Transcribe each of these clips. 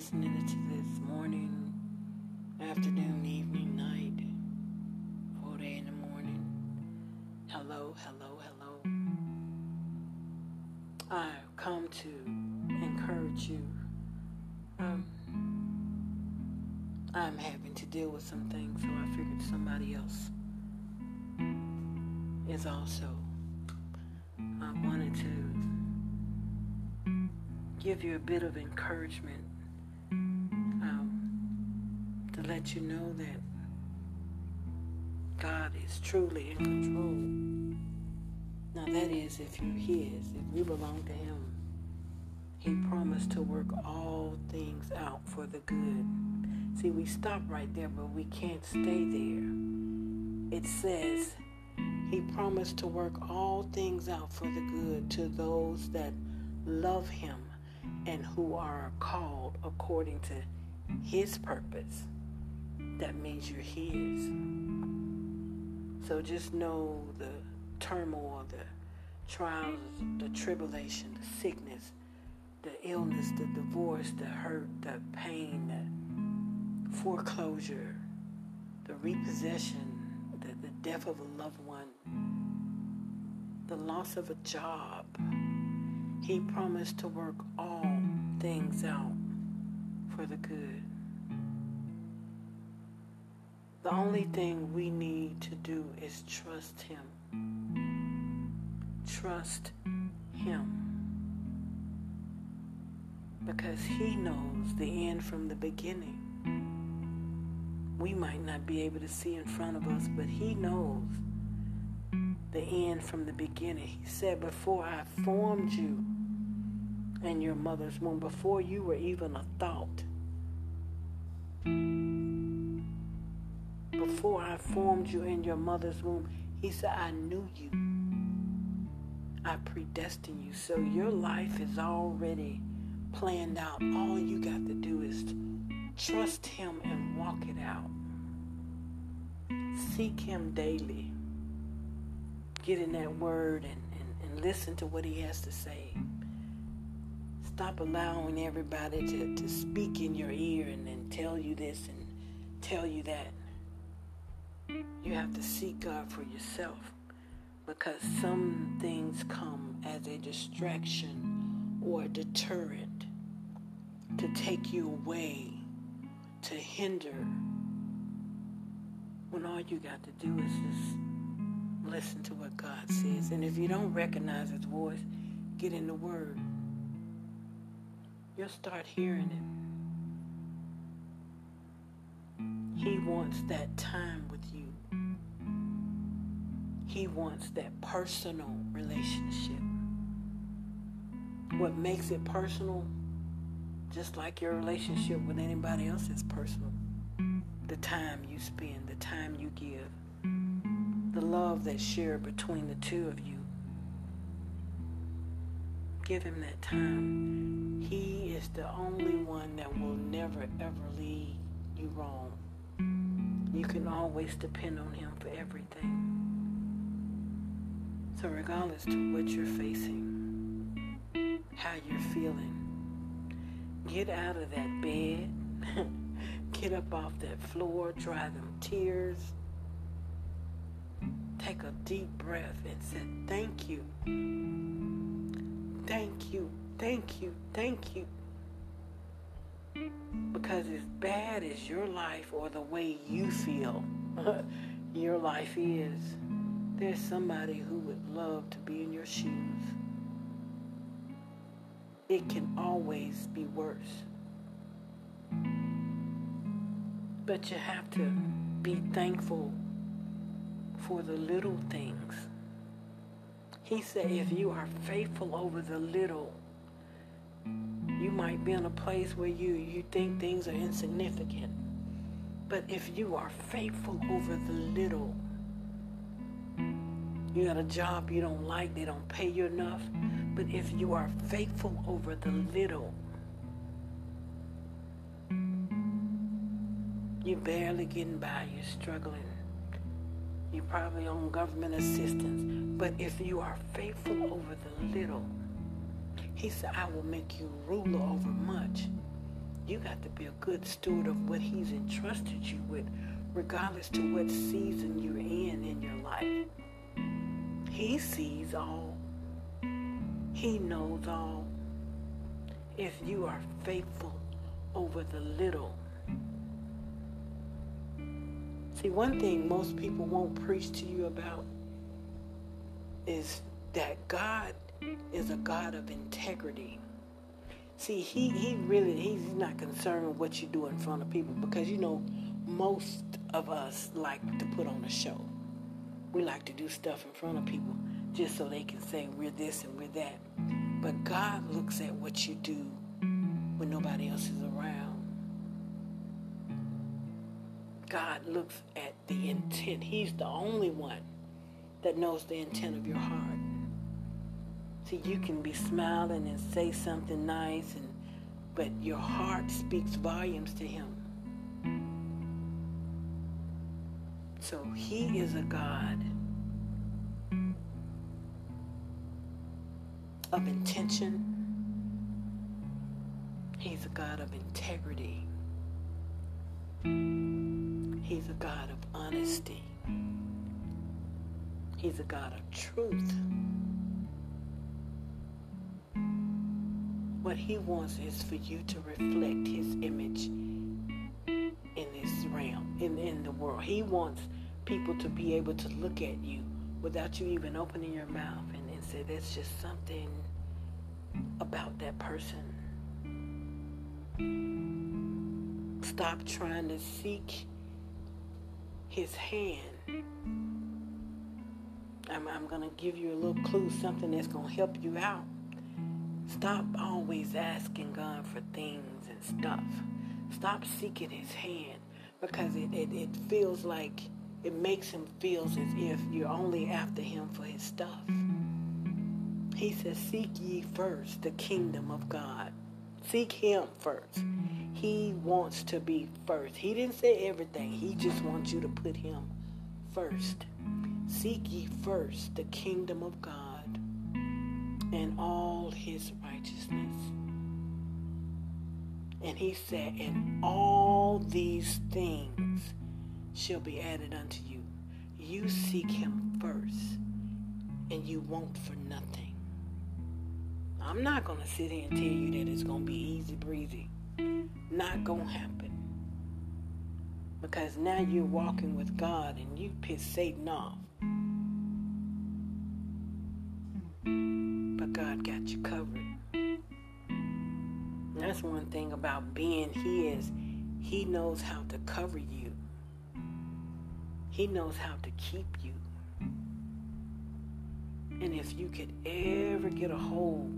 listening to this morning, afternoon, evening, night, 4 day in the morning. Hello, hello, hello. I've come to encourage you. Um, I'm having to deal with some things, so I figured somebody else is also. I wanted to give you a bit of encouragement let you know that God is truly in control. Now, that is if you're His, if you belong to Him. He promised to work all things out for the good. See, we stop right there, but we can't stay there. It says, He promised to work all things out for the good to those that love Him and who are called according to His purpose. That means you're His. So just know the turmoil, the trials, the tribulation, the sickness, the illness, the divorce, the hurt, the pain, the foreclosure, the repossession, the, the death of a loved one, the loss of a job he promised to work all things out for the good. The only mm. thing we need to do is trust Him. Trust Him. Because He knows the end from the beginning. We might not be able to see in front of us, but He knows the end from the beginning. He said, Before I formed you in your mother's womb, before you were even a thought, before I formed you in your mother's womb, He said, I knew you. I predestined you. So your life is already planned out. All you got to do is trust Him and walk it out. Seek Him daily. Get in that word and, and, and listen to what He has to say. Stop allowing everybody to, to speak in your ear and, and tell you this and tell you that. You have to seek God for yourself because some things come as a distraction or a deterrent to take you away, to hinder, when all you got to do is just listen to what God says. And if you don't recognize His voice, get in the Word. You'll start hearing it. Wants that time with you. He wants that personal relationship. What makes it personal, just like your relationship with anybody else, is personal. The time you spend, the time you give, the love that's shared between the two of you. Give him that time. He is the only one that will never ever lead you wrong. You can always depend on him for everything. So, regardless to what you're facing, how you're feeling, get out of that bed, get up off that floor, dry them tears, take a deep breath, and say, Thank you. Thank you, thank you, thank you. Because as bad as your life or the way you feel your life is, there's somebody who would love to be in your shoes. It can always be worse. But you have to be thankful for the little things. He said, if you are faithful over the little, you might be in a place where you, you think things are insignificant. But if you are faithful over the little, you got a job you don't like, they don't pay you enough. But if you are faithful over the little, you're barely getting by, you're struggling. You're probably on government assistance. But if you are faithful over the little, he said, I will make you ruler over much. you got to be a good steward of what He's entrusted you with, regardless to what season you're in in your life. He sees all. He knows all. If you are faithful over the little. See, one thing most people won't preach to you about is that God is a God of integrity. See, he, he really he's not concerned with what you do in front of people because you know most of us like to put on a show. We like to do stuff in front of people just so they can say we're this and we're that. But God looks at what you do when nobody else is around. God looks at the intent. He's the only one that knows the intent of your heart. See, you can be smiling and say something nice, and but your heart speaks volumes to Him. So He is a God of intention. He's a God of integrity. He's a God of honesty. He's a God of truth. What he wants is for you to reflect his image in this realm, in, in the world. He wants people to be able to look at you without you even opening your mouth and, and say, that's just something about that person. Stop trying to seek his hand I'm, I'm going to give you a little clue, something that's going to help you out. Stop always asking God for things and stuff. Stop seeking his hand because it, it, it feels like it makes him feel as if you're only after him for his stuff. He says, Seek ye first the kingdom of God. Seek him first. He wants to be first. He didn't say everything, he just wants you to put him first. Seek ye first the kingdom of God and all his righteousness. And he said, And all these things shall be added unto you. You seek him first, and you want for nothing. I'm not going to sit here and tell you that it's going to be easy breezy. Not going to happen. Because now you're walking with God and you piss Satan off. God got you covered. That's one thing about being His. He knows how to cover you. He knows how to keep you. And if you could ever get a hold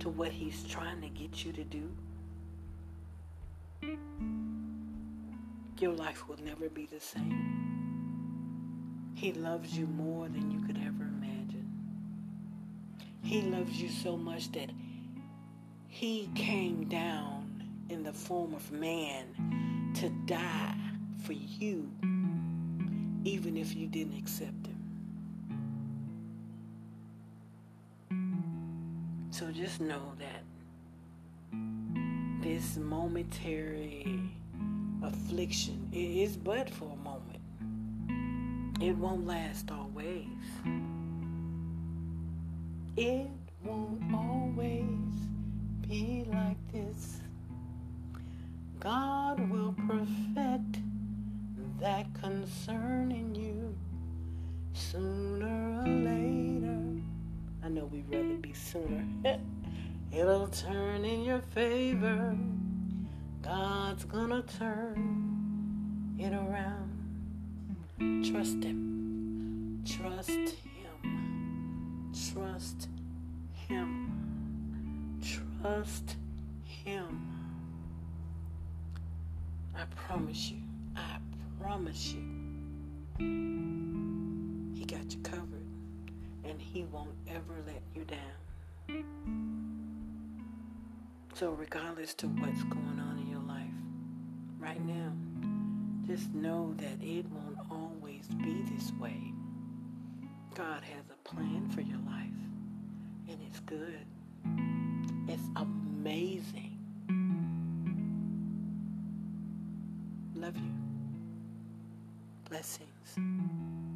to what He's trying to get you to do, your life will never be the same. He loves you more than you could ever imagine. He loves you so much that he came down in the form of man to die for you, even if you didn't accept him. So just know that this momentary affliction is but for a moment. It won't last always. It won't always be like this. God will perfect that concern in you sooner or later. I know we'd rather be sooner. It'll turn in your favor. God's gonna turn it around. Trust Him. Trust Him. Trust Him. Trust Him. I promise you. I promise you. He got you covered. And He won't ever let you down. So, regardless to what's going on in your life right now, just know that it won't always be this. God has a plan for your life, and it's good. It's amazing. Love you. Blessings.